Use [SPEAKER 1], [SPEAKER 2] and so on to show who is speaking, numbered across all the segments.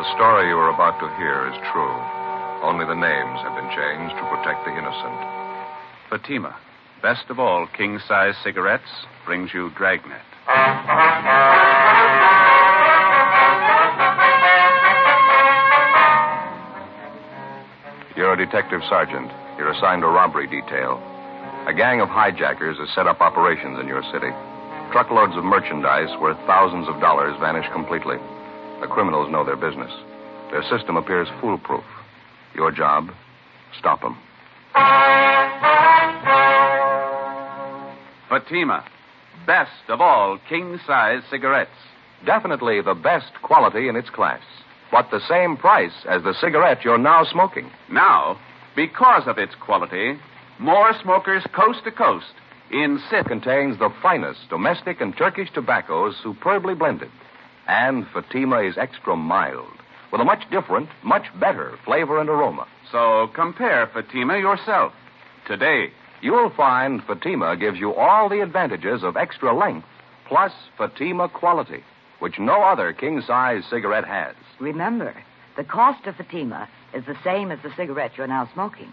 [SPEAKER 1] The story you are about to hear is true. Only the names have been changed to protect the innocent.
[SPEAKER 2] Fatima, best of all king size cigarettes, brings you Dragnet.
[SPEAKER 1] You're a detective sergeant. You're assigned a robbery detail. A gang of hijackers has set up operations in your city. Truckloads of merchandise worth thousands of dollars vanish completely. The criminals know their business. Their system appears foolproof. Your job, stop them.
[SPEAKER 2] Fatima, best of all king size cigarettes.
[SPEAKER 1] Definitely the best quality in its class, but the same price as the cigarette you're now smoking.
[SPEAKER 2] Now, because of its quality, more smokers coast to coast insist.
[SPEAKER 1] Contains the finest domestic and Turkish tobaccos superbly blended. And Fatima is extra mild, with a much different, much better flavor and aroma.
[SPEAKER 2] So compare Fatima yourself today.
[SPEAKER 1] You'll find Fatima gives you all the advantages of extra length, plus Fatima quality, which no other king size cigarette has.
[SPEAKER 3] Remember, the cost of Fatima is the same as the cigarette you're now smoking.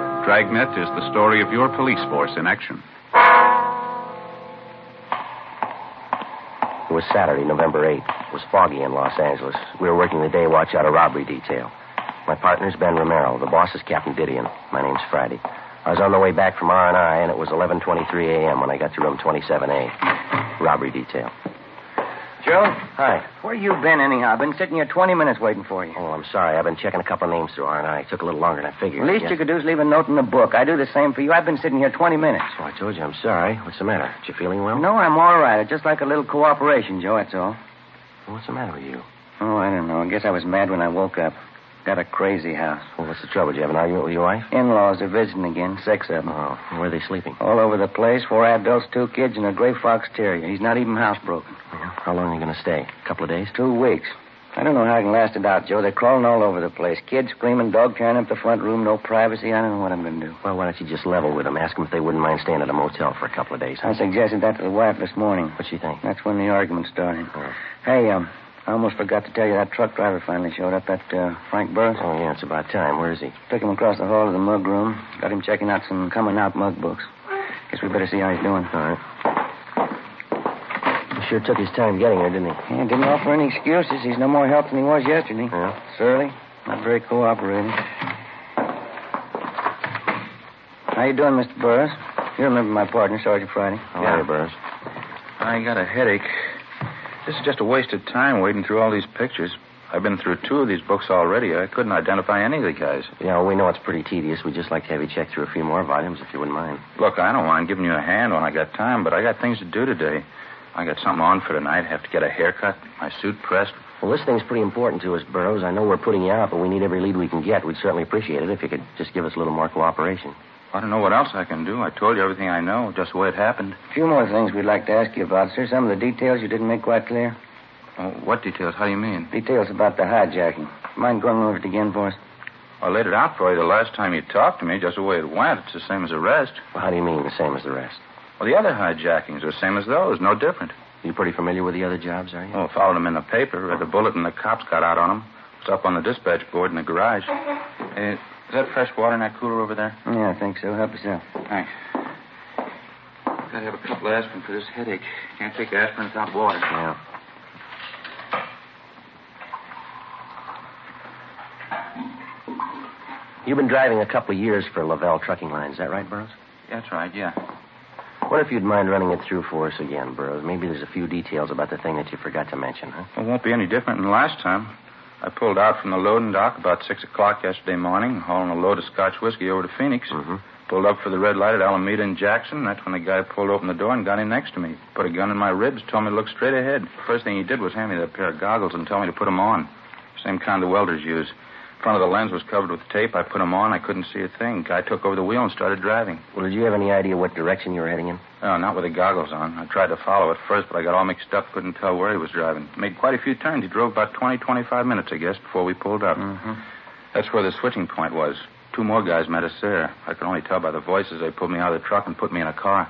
[SPEAKER 2] Dragnet is the story of your police force in action.
[SPEAKER 4] It was Saturday, November 8th. It was foggy in Los Angeles. We were working the day watch out of robbery detail. My partner's Ben Romero. The boss is Captain Didion. My name's Friday. I was on the way back from R&I, and it was 11.23 a.m. when I got to room 27A. Robbery detail.
[SPEAKER 5] Joe?
[SPEAKER 4] Hi.
[SPEAKER 5] Where you been, anyhow? I've been sitting here 20 minutes waiting for you.
[SPEAKER 4] Oh, I'm sorry. I've been checking a couple of names through R&I. It took a little longer than I figured.
[SPEAKER 5] The least
[SPEAKER 4] Yeah.
[SPEAKER 5] you could do is leave a note in the book. I do the same for you. I've been sitting here 20 minutes.
[SPEAKER 4] Oh, I told you I'm sorry. What's the matter? You feeling well?
[SPEAKER 5] No, I'm all right. I'd just like a little cooperation, Joe, that's all.
[SPEAKER 4] What's the matter with you?
[SPEAKER 5] Oh, I don't know. I guess I was mad when I woke up. Got a crazy house.
[SPEAKER 4] Well, what's the trouble? Did you have an argument with your wife?
[SPEAKER 5] In-laws are visiting again. Six of them.
[SPEAKER 4] Oh, where are they sleeping?
[SPEAKER 5] All over the place. Four adults, two kids, and a gray fox terrier. He's not even housebroken.
[SPEAKER 4] How long are you going to stay? A couple of days?
[SPEAKER 5] Two weeks. I don't know how I can last it out, Joe. They're crawling all over the place. Kids screaming, dog tearing up the front room, no privacy. I don't know what I'm going to do.
[SPEAKER 4] Well, why don't you just level with them? Ask them if they wouldn't mind staying at a motel for a couple of days.
[SPEAKER 5] I suggested that to the wife this morning.
[SPEAKER 4] What'd she think?
[SPEAKER 5] That's when the argument started.
[SPEAKER 4] Oh.
[SPEAKER 5] Hey, um, I almost forgot to tell you that truck driver finally showed up. That uh, Frank Burris.
[SPEAKER 4] Oh, yeah, it's about time. Where is he?
[SPEAKER 5] Took him across the hall to the mug room. Got him checking out some coming out mug books. Guess we better see how he's doing.
[SPEAKER 4] All right. He sure took his time getting here, didn't he?
[SPEAKER 5] Yeah, didn't offer any excuses. He's no more help than he was yesterday.
[SPEAKER 4] Yeah.
[SPEAKER 5] Surly. Not very cooperating. How you doing, Mr. Burris? You remember my partner, Sergeant Friday?
[SPEAKER 4] How are you, Burris?
[SPEAKER 6] I got a headache. This is just a waste of time wading through all these pictures. I've been through two of these books already. I couldn't identify any of the guys.
[SPEAKER 4] Yeah, well, we know it's pretty tedious. We'd just like to have you check through a few more volumes, if you wouldn't mind.
[SPEAKER 6] Look, I don't mind giving you a hand when I got time, but I got things to do today. I got something on for tonight. Have to get a haircut, my suit pressed.
[SPEAKER 4] Well, this thing's pretty important to us, Burroughs. I know we're putting you out, but we need every lead we can get. We'd certainly appreciate it if you could just give us a little more cooperation.
[SPEAKER 6] I don't know what else I can do. I told you everything I know, just the way it happened.
[SPEAKER 5] A few more things we'd like to ask you about, sir. Some of the details you didn't make quite clear.
[SPEAKER 6] Oh, what details? How do you mean?
[SPEAKER 5] Details about the hijacking. Mind going over it again for us?
[SPEAKER 6] I laid it out for you the last time you talked to me, just the way it went. It's the same as the rest.
[SPEAKER 4] Well, how do you mean the same as the rest?
[SPEAKER 6] Well, the other hijackings are the same as those, no different.
[SPEAKER 4] You pretty familiar with the other jobs, are you?
[SPEAKER 6] Oh, followed them in the paper. Read the bulletin the cops got out on them. It's up on the dispatch board in the garage. Hey, is that fresh water in that cooler over there?
[SPEAKER 5] Yeah, I think so. Help yourself.
[SPEAKER 6] Thanks. Gotta have a couple of aspirin for this headache. Can't take aspirin without water.
[SPEAKER 4] Yeah. You've been driving a couple of years for Lavelle Trucking Line. Is that right, Burroughs?
[SPEAKER 6] That's right, yeah.
[SPEAKER 4] What if you'd mind running it through for us again, Burroughs? Maybe there's a few details about the thing that you forgot to mention, huh?
[SPEAKER 6] It won't be any different than last time. I pulled out from the loading dock about 6 o'clock yesterday morning, hauling a load of Scotch whiskey over to Phoenix.
[SPEAKER 4] Mm-hmm.
[SPEAKER 6] Pulled up for the red light at Alameda and Jackson. That's when the guy pulled open the door and got in next to me. Put a gun in my ribs, told me to look straight ahead. First thing he did was hand me that pair of goggles and tell me to put 'em on. Same kind the welders use. Front of the lens was covered with tape. I put put 'em on. I couldn't see a thing. Guy took over the wheel and started driving.
[SPEAKER 4] Well, did you have any idea what direction you were heading in?
[SPEAKER 6] No, not with the goggles on. I tried to follow at first, but I got all mixed up. Couldn't tell where he was driving. Made quite a few turns. He drove about 20, 25 minutes, I guess, before we pulled up.
[SPEAKER 4] Mm-hmm.
[SPEAKER 6] That's where the switching point was. Two more guys met us there. I could only tell by the voices. They pulled me out of the truck and put me in a car.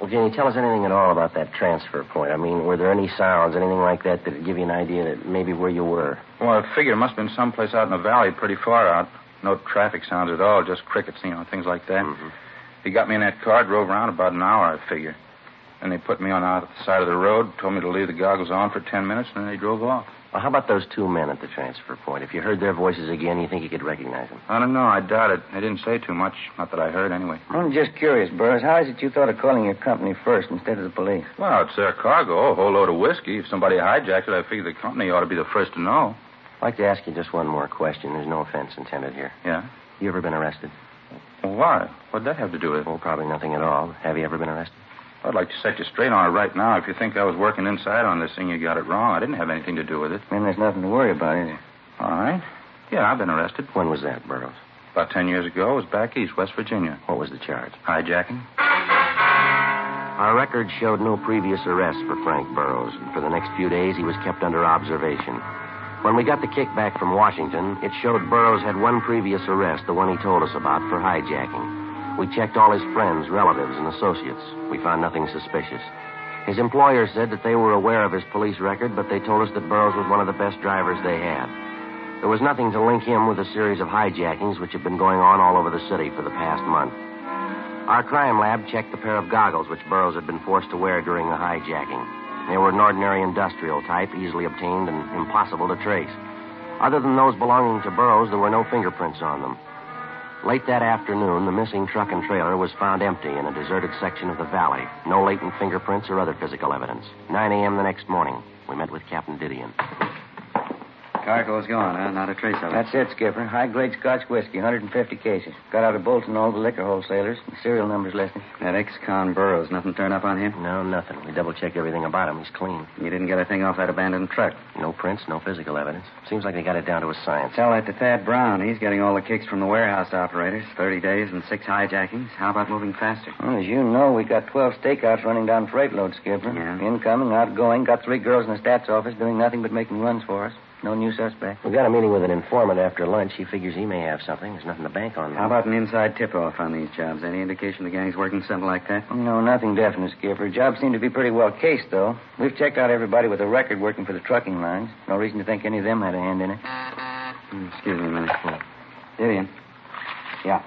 [SPEAKER 4] Well, can you tell us anything at all about that transfer point? I mean, were there any sounds, anything like that, that would give you an idea that maybe where you were?
[SPEAKER 6] Well, I figure it must have been someplace out in the valley, pretty far out. No traffic sounds at all, just crickets, you know, things like that.
[SPEAKER 4] Mhm.
[SPEAKER 6] He got me in that car, drove around about an hour, I figure. And they put me on out at the side of the road, told me to leave the goggles on for ten minutes, and then they drove off.
[SPEAKER 4] Well, how about those two men at the transfer point? If you heard their voices again, you think you could recognize them?
[SPEAKER 6] I don't know. I doubt it. They didn't say too much. Not that I heard, anyway.
[SPEAKER 5] I'm just curious, Burris. How is it you thought of calling your company first instead of the police?
[SPEAKER 6] Well, it's their cargo, a whole load of whiskey. If somebody hijacked it, I figure the company ought to be the first to know.
[SPEAKER 4] I'd like to ask you just one more question. There's no offense intended here.
[SPEAKER 6] Yeah?
[SPEAKER 4] You ever been arrested?
[SPEAKER 6] Why? What'd that have to do with it?
[SPEAKER 4] Well, probably nothing at all. Have you ever been arrested?
[SPEAKER 6] I'd like to set you straight on it right now. If you think I was working inside on this thing, you got it wrong. I didn't have anything to do with it.
[SPEAKER 5] Then there's nothing to worry about, is there?
[SPEAKER 6] All right. Yeah, I've been arrested.
[SPEAKER 4] When was that, Burroughs?
[SPEAKER 6] About ten years ago, I was back east, West Virginia.
[SPEAKER 4] What was the charge?
[SPEAKER 6] Hijacking.
[SPEAKER 4] Our records showed no previous arrests for Frank Burroughs. and For the next few days, he was kept under observation. When we got the kickback from Washington, it showed Burroughs had one previous arrest, the one he told us about, for hijacking. We checked all his friends, relatives, and associates. We found nothing suspicious. His employer said that they were aware of his police record, but they told us that Burroughs was one of the best drivers they had. There was nothing to link him with a series of hijackings which had been going on all over the city for the past month. Our crime lab checked the pair of goggles which Burroughs had been forced to wear during the hijacking. They were an ordinary industrial type, easily obtained and impossible to trace. Other than those belonging to Burroughs, there were no fingerprints on them. Late that afternoon, the missing truck and trailer was found empty in a deserted section of the valley. No latent fingerprints or other physical evidence. 9 a.m. the next morning, we met with Captain Didion.
[SPEAKER 7] Cargo's gone, huh? Not a trace of it.
[SPEAKER 5] That's it, Skipper. High grade Scotch whiskey, 150 cases. Got out of Bolton all the liquor wholesalers. The serial number's listed.
[SPEAKER 7] That ex-con Burroughs, nothing turned up on him?
[SPEAKER 4] No, nothing. We double checked everything about him. He's clean.
[SPEAKER 7] You didn't get a thing off that abandoned truck.
[SPEAKER 4] No prints, no physical evidence. Seems like they got it down to a science.
[SPEAKER 7] Tell that to Thad Brown. He's getting all the kicks from the warehouse operators. 30 days and six hijackings. How about moving faster?
[SPEAKER 5] Well, as you know, we got 12 stakeouts running down freight loads, Skipper.
[SPEAKER 7] Yeah.
[SPEAKER 5] Incoming, outgoing. Got three girls in the stats office doing nothing but making runs for us. No new suspect.
[SPEAKER 4] We got a meeting with an informant after lunch. He figures he may have something. There's nothing to bank on.
[SPEAKER 7] How about an inside tip-off on these jobs? Any indication the gang's working something like that?
[SPEAKER 5] No, nothing definite, Skipper. Jobs seem to be pretty well cased, though. We've checked out everybody with a record working for the trucking lines. No reason to think any of them had a hand in it.
[SPEAKER 7] Hmm, Excuse me a minute. Gideon. Yeah.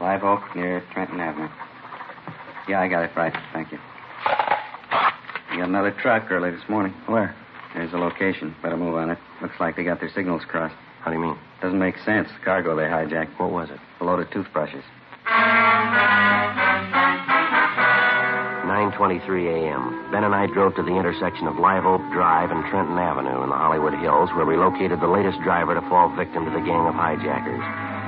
[SPEAKER 7] Live Oak near Trenton Avenue. Yeah, I got it right. Thank you. You got another truck early this morning.
[SPEAKER 5] Where?
[SPEAKER 7] There's the location. Better move on it. Looks like they got their signals crossed.
[SPEAKER 4] How do you mean?
[SPEAKER 7] Doesn't make sense. The cargo they hijacked.
[SPEAKER 4] What was it?
[SPEAKER 7] A load of toothbrushes.
[SPEAKER 4] 9.23 a.m. Ben and I drove to the intersection of Live Oak Drive and Trenton Avenue in the Hollywood Hills, where we located the latest driver to fall victim to the gang of hijackers.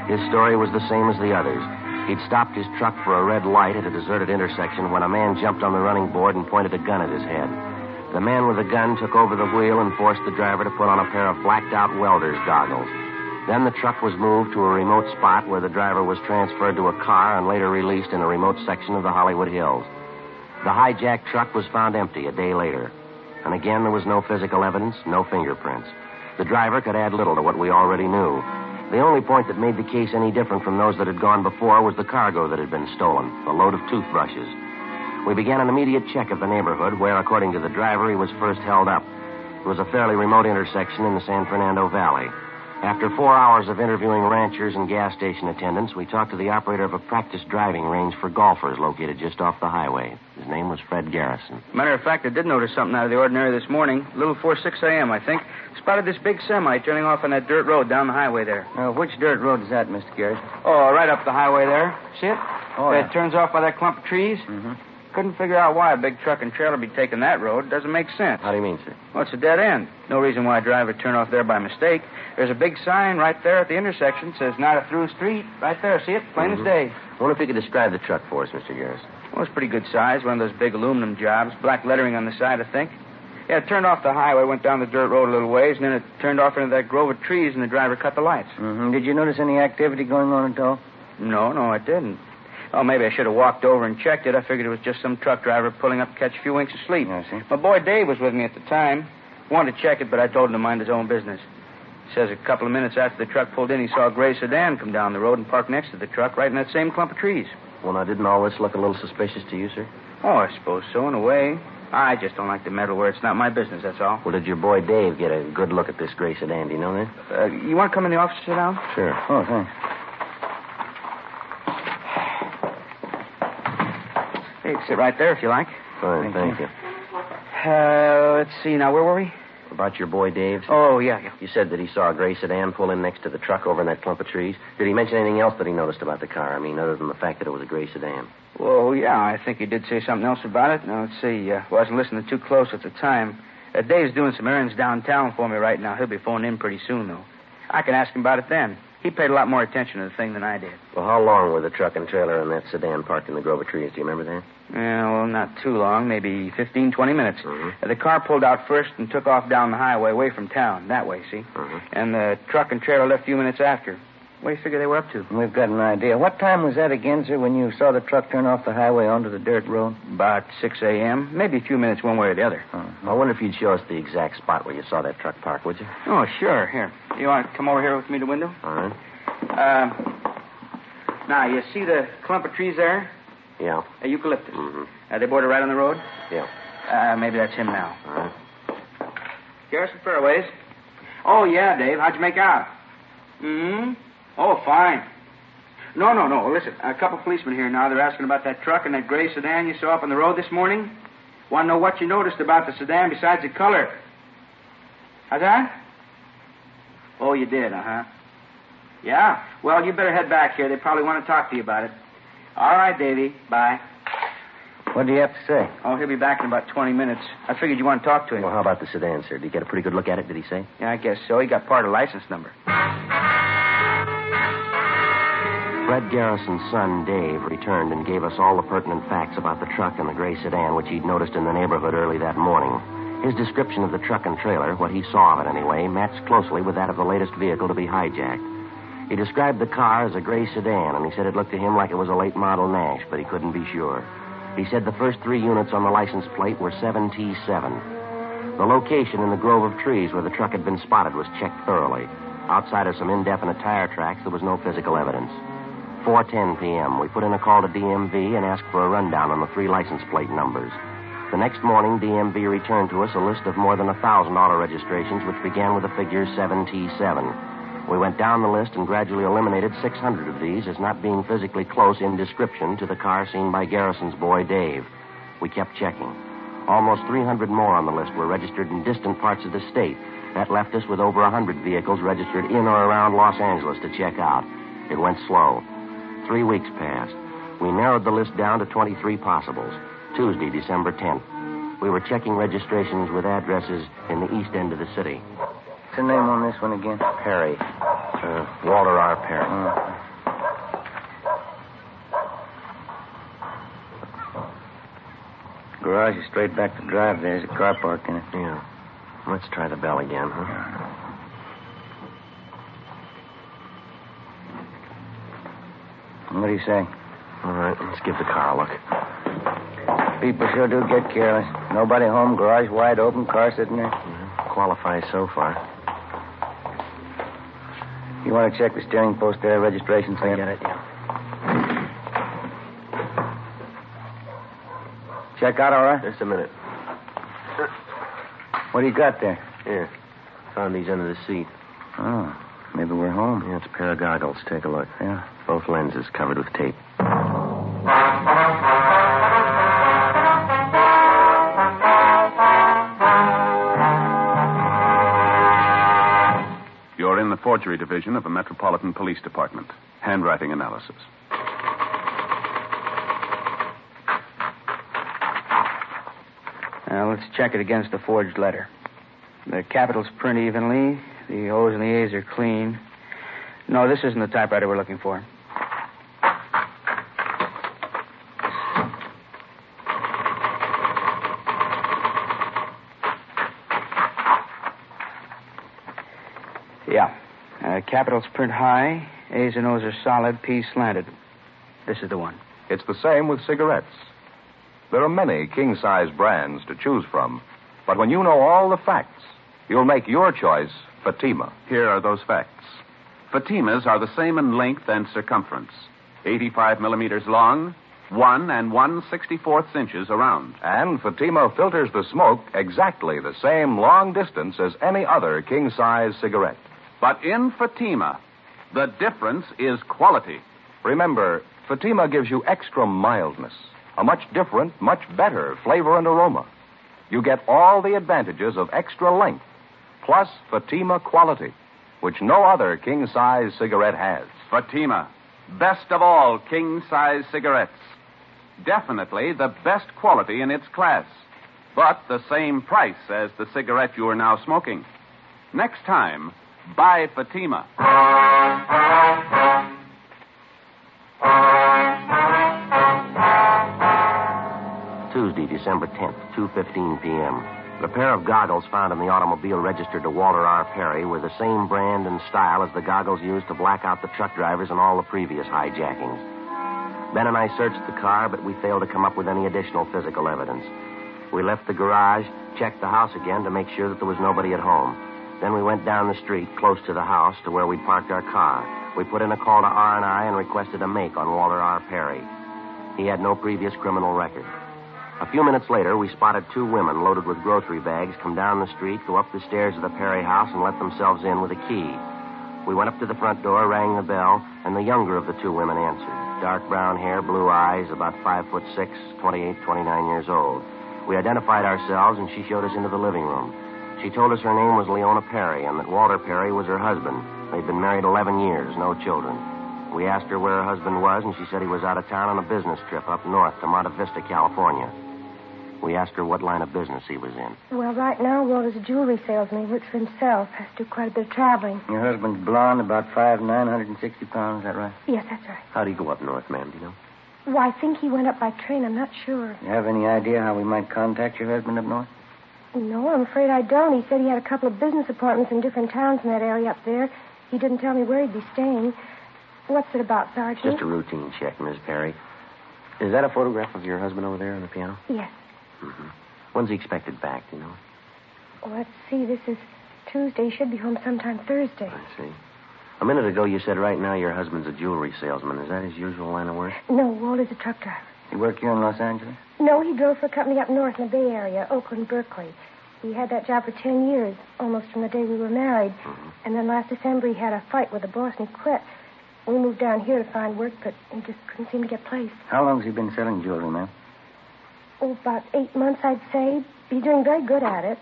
[SPEAKER 4] His story was the same as the others. He'd stopped his truck for a red light at a deserted intersection when a man jumped on the running board and pointed a gun at his head. The man with the gun took over the wheel and forced the driver to put on a pair of blacked out welder's goggles. Then the truck was moved to a remote spot where the driver was transferred to a car and later released in a remote section of the Hollywood Hills. The hijacked truck was found empty a day later. And again, there was no physical evidence, no fingerprints. The driver could add little to what we already knew. The only point that made the case any different from those that had gone before was the cargo that had been stolen, a load of toothbrushes. We began an immediate check of the neighborhood where, according to the driver, he was first held up. It was a fairly remote intersection in the San Fernando Valley. After four hours of interviewing ranchers and gas station attendants, we talked to the operator of a practice driving range for golfers located just off the highway. His name was Fred Garrison.
[SPEAKER 8] Matter of fact, I did notice something out of the ordinary this morning. A little before 6 a.m., I think. Spotted this big semi turning off on that dirt road down the highway there.
[SPEAKER 5] Uh, which dirt road is that, Mr. Garrison?
[SPEAKER 8] Oh, right up the highway there. See it?
[SPEAKER 5] Oh,
[SPEAKER 8] It
[SPEAKER 5] yeah.
[SPEAKER 8] turns off by that clump of trees.
[SPEAKER 5] Mm-hmm.
[SPEAKER 8] Couldn't figure out why a big truck and trailer be taking that road. Doesn't make sense.
[SPEAKER 4] How do you mean, sir?
[SPEAKER 8] Well, it's a dead end. No reason why a driver turn off there by mistake. There's a big sign right there at the intersection. Says not a through street. Right there. See it? Plain
[SPEAKER 4] Mhm.
[SPEAKER 8] as day.
[SPEAKER 4] wonder if you could describe the truck for us, Mr. Garrison.
[SPEAKER 8] Well, it's pretty good size. One of those big aluminum jobs. Black lettering on the side, I think. Yeah, it turned off the highway, went down the dirt road a little ways, and then it turned off into that grove of trees, and the driver cut the lights.
[SPEAKER 5] Mm-hmm. Did you notice any activity going on at all?
[SPEAKER 8] No, no, I didn't. Oh, maybe I should have walked over and checked it. I figured it was just some truck driver pulling up to catch a few winks of sleep.
[SPEAKER 5] I see.
[SPEAKER 8] My boy Dave was with me at the time. Wanted to check it, but I told him to mind his own business. Says a couple of minutes after the truck pulled in, he saw a gray sedan come down the road and park next to the truck, right in that same clump of trees.
[SPEAKER 4] Well, now, didn't all this look a little suspicious to you, sir?
[SPEAKER 8] Oh, I suppose so, in a way. I just don't like to meddle where it's not my business, that's all.
[SPEAKER 4] Well, did your boy Dave get a good look at this gray sedan? Do you know that?
[SPEAKER 8] Uh, you want to come in the office and sit down?
[SPEAKER 4] Sure.
[SPEAKER 5] Oh, thanks.
[SPEAKER 8] Sit right there if you like.
[SPEAKER 4] Fine,
[SPEAKER 5] Thank
[SPEAKER 4] thank you.
[SPEAKER 8] Uh, let's see now. Where were we?
[SPEAKER 4] About your boy Dave?
[SPEAKER 8] Oh, yeah, yeah.
[SPEAKER 4] You said that he saw a gray sedan pull in next to the truck over in that clump of trees. Did he mention anything else that he noticed about the car? I mean, other than the fact that it was a gray sedan.
[SPEAKER 8] Well, yeah, I think he did say something else about it. Now, let's see. Uh, wasn't listening too close at the time. Uh, Dave's doing some errands downtown for me right now. He'll be phoning in pretty soon, though. I can ask him about it then. He paid a lot more attention to the thing than I did.
[SPEAKER 4] Well, how long were the truck and trailer and that sedan parked in the grove of trees? Do you remember that?
[SPEAKER 8] Yeah, well, not too long. Maybe fifteen, twenty minutes.
[SPEAKER 4] Mhm.
[SPEAKER 8] Uh, the car pulled out first and took off down the highway away from town. That way, see?
[SPEAKER 4] Mhm.
[SPEAKER 8] And the truck and trailer left a few minutes after. What do you figure they were up to?
[SPEAKER 5] We've got an idea. What time was that again, sir, when you saw the truck turn off the highway onto the dirt road?
[SPEAKER 8] About 6 a.m. Maybe a few minutes one way or the other.
[SPEAKER 4] I wonder if you'd show us the exact spot where you saw that truck park, would you?
[SPEAKER 8] Oh, sure. Here. You want to come over here with me to the window?
[SPEAKER 4] All right.
[SPEAKER 8] Uh, now, you see the clump of trees there?
[SPEAKER 4] Yeah.
[SPEAKER 8] Uh, eucalyptus.
[SPEAKER 4] Mm-hmm.
[SPEAKER 8] Uh, they border right on the road?
[SPEAKER 4] Yeah.
[SPEAKER 8] Uh, maybe that's him now.
[SPEAKER 4] All right.
[SPEAKER 8] Garrison Fairways. Oh, yeah, Dave. How'd you make out? Hmm? Oh, fine. No, no, no. Listen, a couple policemen here now. They're asking about that truck and that gray sedan you saw up on the road this morning. Want to know what you noticed about the sedan besides the color. How's that? Oh, you did, uh-huh. Yeah? Well, you better head back here. They probably want to talk to you about it. All right, Davy. Bye.
[SPEAKER 5] What do you have to say?
[SPEAKER 8] Oh, he'll be back in about 20 minutes. I figured you want to talk to him.
[SPEAKER 4] Well, how about the sedan, sir? Did you get a pretty good look at it, did he say?
[SPEAKER 8] Yeah, I guess so. He got part of the license number.
[SPEAKER 4] Fred Garrison's son, Dave, returned and gave us all the pertinent facts about the truck and the gray sedan which he'd noticed in the neighborhood early that morning. His description of the truck and trailer, what he saw of it anyway, matched closely with that of the latest vehicle to be hijacked. He described the car as a gray sedan, and he said it looked to him like it was a late model Nash, but he couldn't be sure. He said the first three units on the license plate were 7T7. The location in the grove of trees where the truck had been spotted was checked thoroughly. Outside of some indefinite tire tracks, there was no physical evidence. 4:10 p.m. We put in a call to DMV and asked for a rundown on the three license plate numbers. The next morning, DMV returned to us a list of more than a thousand auto registrations, which began with the figure 7T7. We went down the list and gradually eliminated 600 of these as not being physically close in description to the car seen by Garrison's boy, Dave. We kept checking. Almost 300 more on the list were registered in distant parts of the state. That left us with over 100 vehicles registered in or around Los Angeles to check out. It went slow. Three weeks passed. We narrowed the list down to 23 possibles. Tuesday, December 10th. We were checking registrations with addresses in the east end of the city.
[SPEAKER 5] What's the name on this one again?
[SPEAKER 4] Perry. Uh, Walter R. Perry.
[SPEAKER 5] Garage is straight back to drive. There's a car parked in it.
[SPEAKER 4] Yeah. Let's try the bell again, huh?
[SPEAKER 5] What do you say?
[SPEAKER 4] All right, let's give the car a look.
[SPEAKER 5] People sure do get careless. Nobody home, garage wide open, car sitting there.
[SPEAKER 4] Qualifies so far.
[SPEAKER 5] You want to check the steering post there, registration slip?
[SPEAKER 4] Get it? Yeah.
[SPEAKER 5] Check out all right?
[SPEAKER 4] Just a minute.
[SPEAKER 5] What do you got there?
[SPEAKER 4] Here. Found these under the seat.
[SPEAKER 5] Oh. Maybe we're home.
[SPEAKER 4] Yeah, it's a pair of goggles. Take a look.
[SPEAKER 5] Yeah.
[SPEAKER 4] Both lenses covered with tape.
[SPEAKER 2] You're in the forgery division of the Metropolitan Police Department. Handwriting analysis.
[SPEAKER 8] Now, let's check it against the forged letter. The capitals print evenly. The O's and the A's are clean. No, this isn't the typewriter we're looking for. Yeah. Uh, capitals print high. A's and O's are solid. P's slanted. This is the one.
[SPEAKER 1] It's the same with cigarettes. There are many king size brands to choose from, but when you know all the facts, you'll make your choice Fatima.
[SPEAKER 2] Here are those facts. Fatimas are the same in length and circumference 85 millimeters long, 1 and 1 64th inches around.
[SPEAKER 1] And Fatima filters the smoke exactly the same long distance as any other king size cigarette.
[SPEAKER 2] But in Fatima, the difference is quality.
[SPEAKER 1] Remember, Fatima gives you extra mildness, a much different, much better flavor and aroma. You get all the advantages of extra length, plus Fatima quality, which no other king size cigarette has.
[SPEAKER 2] Fatima, best of all king size cigarettes. Definitely the best quality in its class, but the same price as the cigarette you are now smoking. Next time, buy Fatima.
[SPEAKER 4] Tuesday, December 10th, 2.15 p.m. The pair of goggles found in the automobile registered to Walter R. Perry were the same brand and style as the goggles used to black out the truck drivers in all the previous hijackings. Ben and I searched the car, but we failed to come up with any additional physical evidence. We left the garage, checked the house again to make sure that there was nobody at home. Then we went down the street close to the house to where we'd parked our car. We put in a call to R&I and requested a make on Walter R. Perry. He had no previous criminal record. A few minutes later, we spotted two women loaded with grocery bags come down the street, go up the stairs of the Perry house, and let themselves in with a key. We went up to the front door, rang the bell, and the younger of the two women answered. Dark brown hair, blue eyes, about five foot six, 28, 29 years old. We identified ourselves, and she showed us into the living room. She told us her name was Leona Perry and that Walter Perry was her husband. They'd been married 11 years, no children. We asked her where her husband was, and she said he was out of town on a business trip up north to Monte Vista, California. We asked her what line of business he was in.
[SPEAKER 9] Well, right now, Walter's a jewelry salesman. He works for himself. Has to do quite a bit of traveling.
[SPEAKER 5] Your husband's blonde, about five, nine hundred and sixty pounds. Is that right?
[SPEAKER 9] Yes, that's right.
[SPEAKER 4] How'd he go up north, ma'am? Do you know?
[SPEAKER 9] Well, I think he went up by train. I'm not sure.
[SPEAKER 5] You have any idea how we might contact your husband up north?
[SPEAKER 9] No, I'm afraid I don't. He said he had a couple of business appointments in different towns in that area up there. He didn't tell me where he'd be staying. What's it about, Sergeant?
[SPEAKER 4] Just a routine check, Miss Perry. Is that a photograph of your husband over there on the piano?
[SPEAKER 9] Yes.
[SPEAKER 4] Mm-hmm. When's he expected back, do you know?
[SPEAKER 9] Well, let's see. This is Tuesday. He should be home sometime Thursday.
[SPEAKER 4] I see. A minute ago, you said right now your husband's a jewelry salesman. Is that his usual line of work?
[SPEAKER 9] No, Walter's a truck driver.
[SPEAKER 5] He work here in Los Angeles?
[SPEAKER 9] No, he drove for a company up north in the Bay Area, Oakland, Berkeley. He had that job for ten years, almost from the day we were married.
[SPEAKER 4] Mm-hmm.
[SPEAKER 9] And then last December he had a fight with the boss and he quit. We moved down here to find work, but he just couldn't seem to get placed.
[SPEAKER 5] How long's he been selling jewelry, ma'am?
[SPEAKER 9] Oh, about eight months, I'd say. He's doing very good at it.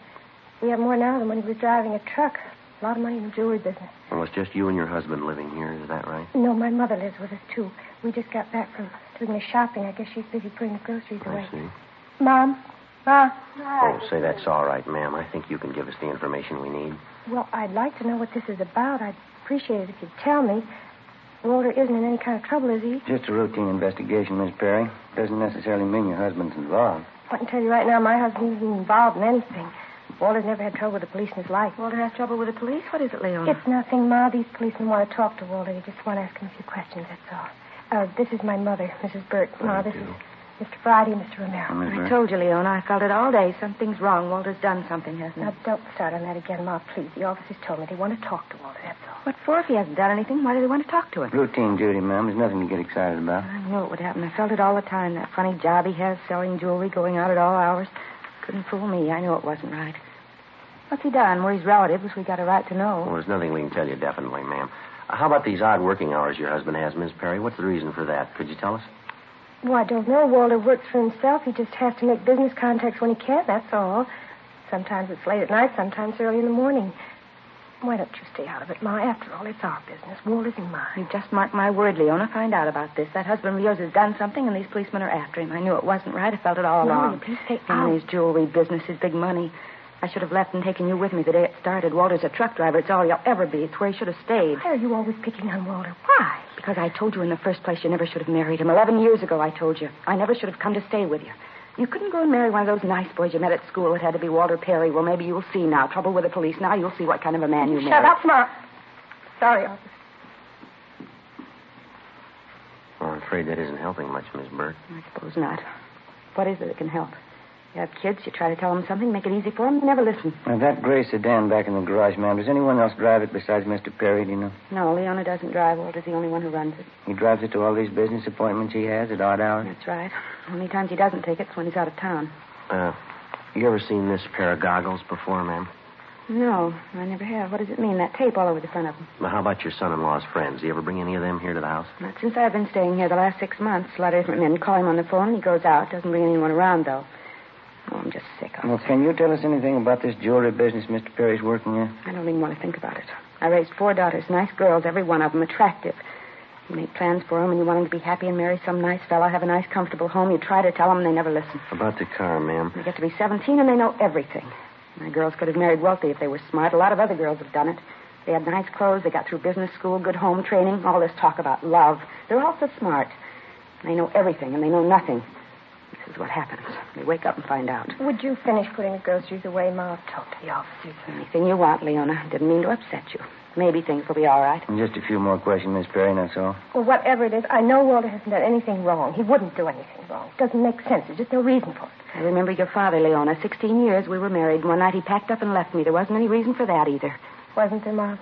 [SPEAKER 9] We have more now than when he was driving a truck. A lot of money in the jewelry business.
[SPEAKER 4] Well, it's just you and your husband living here, is that right?
[SPEAKER 9] No, my mother lives with us, too. We just got back from doing the shopping. I guess she's busy putting the groceries away.
[SPEAKER 4] I see.
[SPEAKER 9] Mom? Ma?
[SPEAKER 4] Oh, say that's all right, ma'am. I think you can give us the information we need.
[SPEAKER 9] Well, I'd like to know what this is about. I'd appreciate it if you'd tell me. Walter isn't in any kind of trouble, is he?
[SPEAKER 5] Just a routine investigation, Miss Perry. Doesn't necessarily mean your husband's involved.
[SPEAKER 9] I can tell you right now, my husband isn't involved in anything. Walter's never had trouble with the police in his life.
[SPEAKER 3] Walter has trouble with the police? What is it, Leona?
[SPEAKER 9] It's nothing, Ma. These policemen want to talk to Walter. They just want to ask him a few questions, that's all. Uh, this is my mother, Mrs. Burt. Ma, this is Mr. Friday Mr. Romero.
[SPEAKER 5] Miss
[SPEAKER 3] I
[SPEAKER 5] Burt?
[SPEAKER 3] told you, Leona. I felt it all day. Something's wrong. Walter's done something, hasn't he?
[SPEAKER 9] Now, don't start on that again, Ma, please. The officers told me they want to talk to Walter, that's all.
[SPEAKER 3] What for if he hasn't done anything? Why do they want to talk to him?
[SPEAKER 5] Routine duty, ma'am. There's nothing to get excited about.
[SPEAKER 3] I knew it would happen. I felt it all the time. That funny job he has selling jewelry, going out at all hours. Couldn't fool me. I knew it wasn't right.
[SPEAKER 10] What's he done? We're his relatives. We got a right to know.
[SPEAKER 4] Well, there's nothing we can tell you definitely, ma'am. Uh, how about these odd working hours your husband has, Miss Perry? What's the reason for that? Could you tell us?
[SPEAKER 9] Well, I don't know. Walter works for himself. He just has to make business contacts when he can, that's all. Sometimes it's late at night, sometimes early in the morning. Why don't you stay out of it, Ma? After all, it's our business. Walter's and mine.
[SPEAKER 10] You just mark my word, Leona. Find out about this. That husband of yours has done something, and these policemen are after him. I knew it wasn't right. I felt it all
[SPEAKER 9] No,
[SPEAKER 10] along.
[SPEAKER 9] please stay
[SPEAKER 10] And
[SPEAKER 9] out.
[SPEAKER 10] his jewelry business, his big money. I should have left and taken you with me the day it started. Walter's a truck driver. It's all he'll ever be. It's where he should have stayed.
[SPEAKER 9] Why are you always picking on Walter? Why?
[SPEAKER 10] Because I told you in the first place you never should have married him. Eleven years ago, I told you. I never should have come to stay with you. You couldn't go and marry one of those nice boys you met at school. It had to be Walter Perry. Well, maybe you'll see now. Trouble with the police. Now you'll see what kind of a man you
[SPEAKER 9] Shut
[SPEAKER 10] married.
[SPEAKER 9] up, Ma. Sorry, officer.
[SPEAKER 4] Well, I'm afraid that isn't helping much, Miss Burke.
[SPEAKER 10] I suppose not. What is it that can help? You have kids, you try to tell them something, make it easy for them, they never listen.
[SPEAKER 5] Now, that gray sedan back in the garage, ma'am, does anyone else drive it besides Mr. Perry, do you know?
[SPEAKER 10] No, Leona doesn't drive. Walter's the only one who runs it.
[SPEAKER 5] He drives it to all these business appointments he has at odd hours?
[SPEAKER 10] That's right. Only times he doesn't take it's when he's out of town.
[SPEAKER 4] Uh, you ever seen this pair of goggles before, ma'am?
[SPEAKER 10] No, I never have. What does it mean? That tape all over the front of them.
[SPEAKER 4] Well, how about your son-in-law's friends? Do you ever bring any of them here to the house?
[SPEAKER 10] Not since I've been staying here the last six months. A lot of different men call him on the phone, and he goes out. Doesn't bring anyone around, though. Oh, I'm just sick of it.
[SPEAKER 5] Well, can you tell us anything about this jewelry business Mr. Perry's working in?
[SPEAKER 10] I don't even want to think about it. I raised four daughters, nice girls, every one of them attractive. You make plans for them, and you want them to be happy and marry some nice fellow, have a nice, comfortable home. You try to tell them, and they never listen.
[SPEAKER 4] About the car, ma'am.
[SPEAKER 10] They get to be 17, and they know everything. My girls could have married wealthy if they were smart. A lot of other girls have done it. They had nice clothes, they got through business school, good home training, all this talk about love. They're all so smart. They know everything, and they know nothing. This is what happens. They wake up and find out.
[SPEAKER 9] Would you finish putting the groceries away, Ma? I'll talk to the officers.
[SPEAKER 10] Anything you want, Leona. I didn't mean to upset you. Maybe things will be all right.
[SPEAKER 5] Just a few more questions, Miss Perry, that's all.
[SPEAKER 9] Well, whatever it is, I know Walter hasn't done anything wrong. He wouldn't do anything wrong. It doesn't make sense. There's just no reason for it.
[SPEAKER 10] I remember your father, Leona. Sixteen years we were married. One night he packed up and left me. There wasn't any reason for that either.
[SPEAKER 9] Wasn't there, Ma?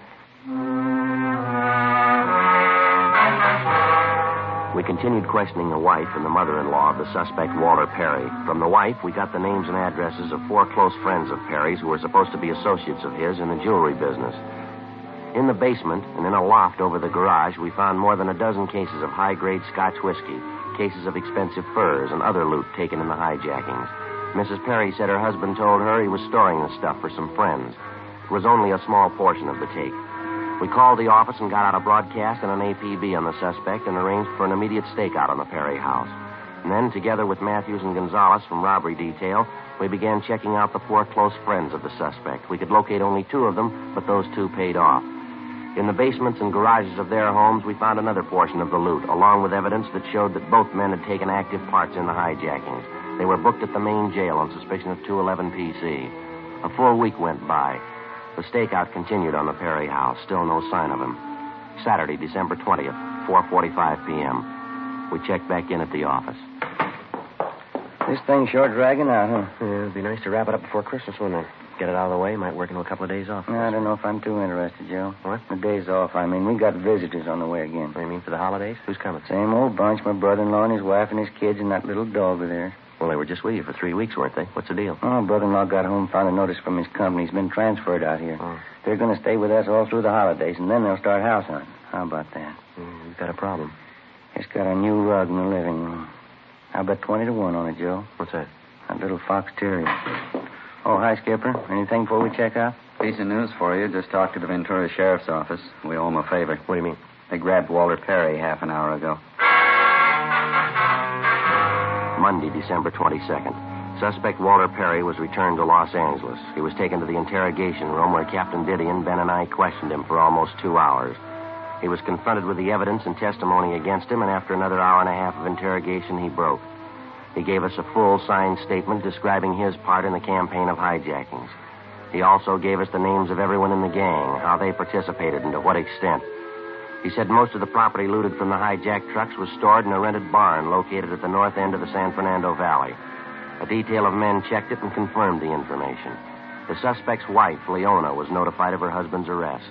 [SPEAKER 4] We continued questioning the wife and the mother-in-law of the suspect, Walter Perry. From the wife, we got the names and addresses of four close friends of Perry's who were supposed to be associates of his in the jewelry business. In the basement and in a loft over the garage, we found more than a dozen cases of high-grade Scotch whiskey, cases of expensive furs, and other loot taken in the hijackings. Mrs. Perry said her husband told her he was storing the stuff for some friends. It was only a small portion of the take. We called the office and got out a broadcast and an APB on the suspect and arranged for an immediate stakeout on the Perry house. And then, together with Matthews and Gonzalez from robbery detail, we began checking out the four close friends of the suspect. We could locate only two of them, but those two paid off. In the basements and garages of their homes, we found another portion of the loot, along with evidence that showed that both men had taken active parts in the hijackings. They were booked at the main jail on suspicion of 211 PC. A full week went by. The stakeout continued on the Perry house. Still no sign of him. Saturday, December 20th, 4.45 p.m. We checked back in at the office.
[SPEAKER 5] This thing's sure dragging out, huh?
[SPEAKER 4] Yeah, it'd be nice to wrap it up before Christmas, wouldn't it? Get it out of the way. Might work into a couple of days off.
[SPEAKER 5] I don't know if I'm too interested, Joe.
[SPEAKER 4] What?
[SPEAKER 5] The day's off. I mean, we got visitors on the way again.
[SPEAKER 4] What do you mean for the holidays? Who's coming?
[SPEAKER 5] Same old bunch. My brother-in-law and his wife and his kids and that little dog of theirs.
[SPEAKER 4] Well, they were just with you for three weeks, weren't they? What's the deal?
[SPEAKER 5] Oh, brother-in-law got home, found a notice from his company. He's been transferred out here.
[SPEAKER 4] Oh.
[SPEAKER 5] They're going to stay with us all through the holidays, and then they'll start house hunting. How about that?
[SPEAKER 4] Mm, you've got a problem.
[SPEAKER 5] It's got a new rug in the living room. I'll bet 20 to 1 on it, Joe.
[SPEAKER 4] What's that?
[SPEAKER 5] A little fox terrier. Oh, hi, Skipper. Anything before we check out?
[SPEAKER 7] Piece of news for you. Just talked to the Ventura Sheriff's Office. We owe 'em a favor.
[SPEAKER 4] What do you mean?
[SPEAKER 7] They grabbed Walter Perry half an hour ago.
[SPEAKER 4] Monday, December 22nd. Suspect Walter Perry was returned to Los Angeles. He was taken to the interrogation room where Captain Didion, Ben, and I questioned him for almost two hours. He was confronted with the evidence and testimony against him, and after another hour and a half of interrogation, he broke. He gave us a full signed statement describing his part in the campaign of hijackings. He also gave us the names of everyone in the gang, how they participated, and to what extent. He said most of the property looted from the hijacked trucks was stored in a rented barn located at the north end of the San Fernando Valley. A detail of men checked it and confirmed the information. The suspect's wife, Leona, was notified of her husband's arrest.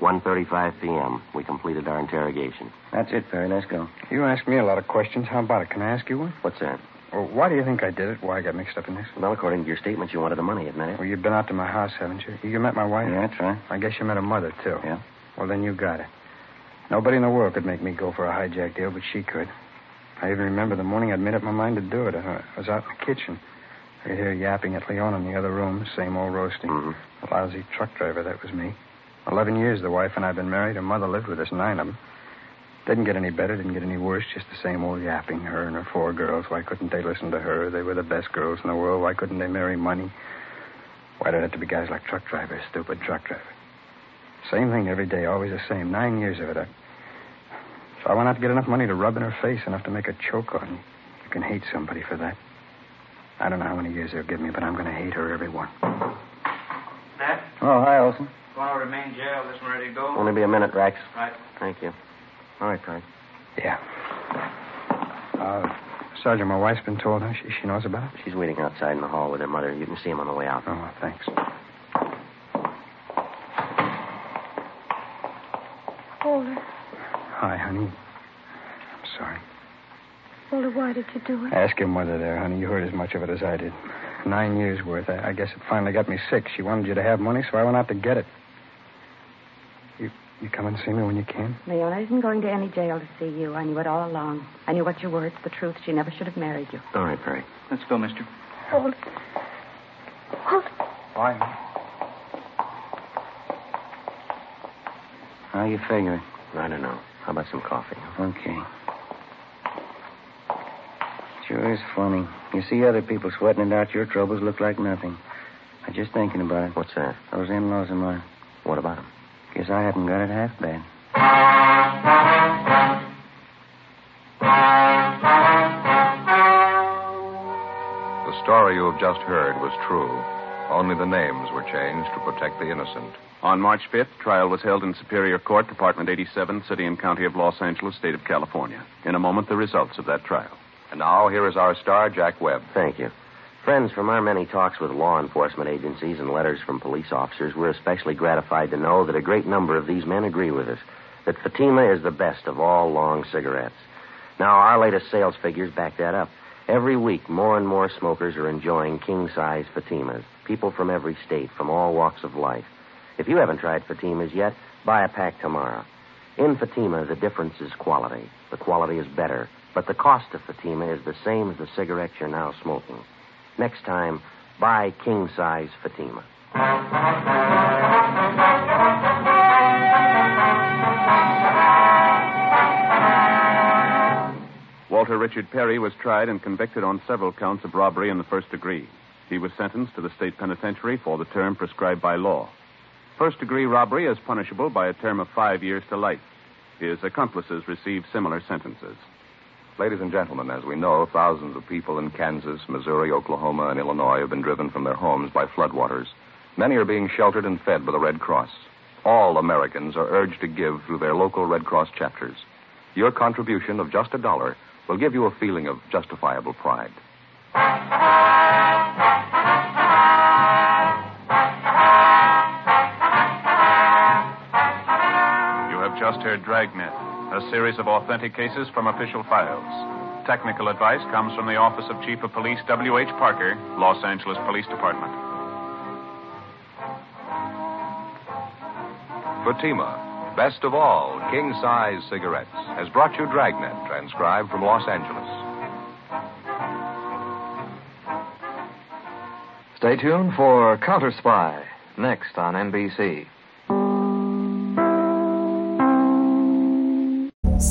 [SPEAKER 4] 1.35 p.m. We completed our interrogation.
[SPEAKER 5] That's it, Perry. Let's go.
[SPEAKER 11] You ask me a lot of questions. How about it? Can I ask you one?
[SPEAKER 4] What's that?
[SPEAKER 11] Well, why do you think I did it? Why I got mixed up in this?
[SPEAKER 4] Well, according to your statement, you wanted the money, admit it.
[SPEAKER 11] Well, you've been out to my house, haven't you? You met my wife?
[SPEAKER 5] Yeah, that's right.
[SPEAKER 11] I guess you met her mother, too.
[SPEAKER 5] Yeah.
[SPEAKER 11] Well, then you got it. Nobody in the world could make me go for a hijack deal, but she could. I even remember the morning I'd made up my mind to do it. I was out in the kitchen. I could hear yapping at Leon in the other room, same old roasting.
[SPEAKER 4] Mm-hmm.
[SPEAKER 11] A lousy truck driver, that was me. Eleven years the wife and I've been married. Her mother lived with us, nine of them. Didn't get any better, didn't get any worse, just the same old yapping. Her and her four girls. Why couldn't they listen to her? They were the best girls in the world. Why couldn't they marry money? Why did it have to be guys like truck drivers, stupid truck drivers? Same thing every day, always the same. Nine years of it. I... So I went out to get enough money to rub in her face, enough to make her choke on you. You can hate somebody for that. I don't know how many years they'll give me, but I'm going to hate her every one.
[SPEAKER 8] Matt?
[SPEAKER 5] Oh, hi, Olson.
[SPEAKER 8] Want to remain jail? This one ready to go?
[SPEAKER 4] Only be a minute, Rex.
[SPEAKER 8] Right.
[SPEAKER 4] Thank you. All right, Frank.
[SPEAKER 11] Yeah. Uh, Sergeant, my wife's been told, huh? She, she knows about it?
[SPEAKER 4] She's waiting outside in the hall with her mother. You can see him on the way out.
[SPEAKER 11] Oh, thanks.
[SPEAKER 9] Walter,
[SPEAKER 11] Hi, honey. I'm sorry.
[SPEAKER 9] Walter, why did you do it?
[SPEAKER 11] Ask your mother there, honey. You heard as much of it as I did. Nine years worth. I, I guess it finally got me sick. She wanted you to have money, so I went out to get it. You you come and see me when you can?
[SPEAKER 10] Leon, I isn't going to any jail to see you. I knew it all along. I knew what you were. It's the truth. She never should have married you.
[SPEAKER 4] All right, Perry.
[SPEAKER 8] Let's go, mister.
[SPEAKER 9] Walter. Walter.
[SPEAKER 11] Why?
[SPEAKER 5] How you figuring?
[SPEAKER 4] I don't know. How about some coffee?
[SPEAKER 5] Okay. Sure is funny. You see other people sweating it out, your troubles look like nothing. I'm just thinking about it.
[SPEAKER 4] What's that?
[SPEAKER 5] Those in-laws of mine.
[SPEAKER 4] What about them?
[SPEAKER 5] Guess I haven't got it half bad.
[SPEAKER 1] The story you have just heard was true. Only the names were changed to protect the innocent.
[SPEAKER 2] On March 5th, trial was held in Superior Court, Department 87, City and County of Los Angeles, State of California. In a moment, the results of that trial.
[SPEAKER 1] And now, here is our star, Jack Webb.
[SPEAKER 4] Thank you. Friends, from our many talks with law enforcement agencies and letters from police officers, we're especially gratified to know that a great number of these men agree with us that Fatima is the best of all long cigarettes. Now, our latest sales figures back that up. Every week, more and more smokers are enjoying king size Fatimas. People from every state, from all walks of life. If you haven't tried Fatimas yet, buy a pack tomorrow. In Fatima, the difference is quality. The quality is better, but the cost of Fatima is the same as the cigarettes you're now smoking. Next time, buy king size Fatima.
[SPEAKER 2] Walter Richard Perry was tried and convicted on several counts of robbery in the first degree. He was sentenced to the state penitentiary for the term prescribed by law. First degree robbery is punishable by a term of five years to life. His accomplices received similar sentences.
[SPEAKER 1] Ladies and gentlemen, as we know, thousands of people in Kansas, Missouri, Oklahoma, and Illinois have been driven from their homes by floodwaters. Many are being sheltered and fed by the Red Cross. All Americans are urged to give through their local Red Cross chapters. Your contribution of just a dollar will give you a feeling of justifiable pride.
[SPEAKER 2] Just heard Dragnet, a series of authentic cases from official files. Technical advice comes from the Office of Chief of Police W.H. Parker, Los Angeles Police Department.
[SPEAKER 1] Fatima, best of all king size cigarettes, has brought you Dragnet, transcribed from Los Angeles.
[SPEAKER 12] Stay tuned for Counter Spy, next on NBC.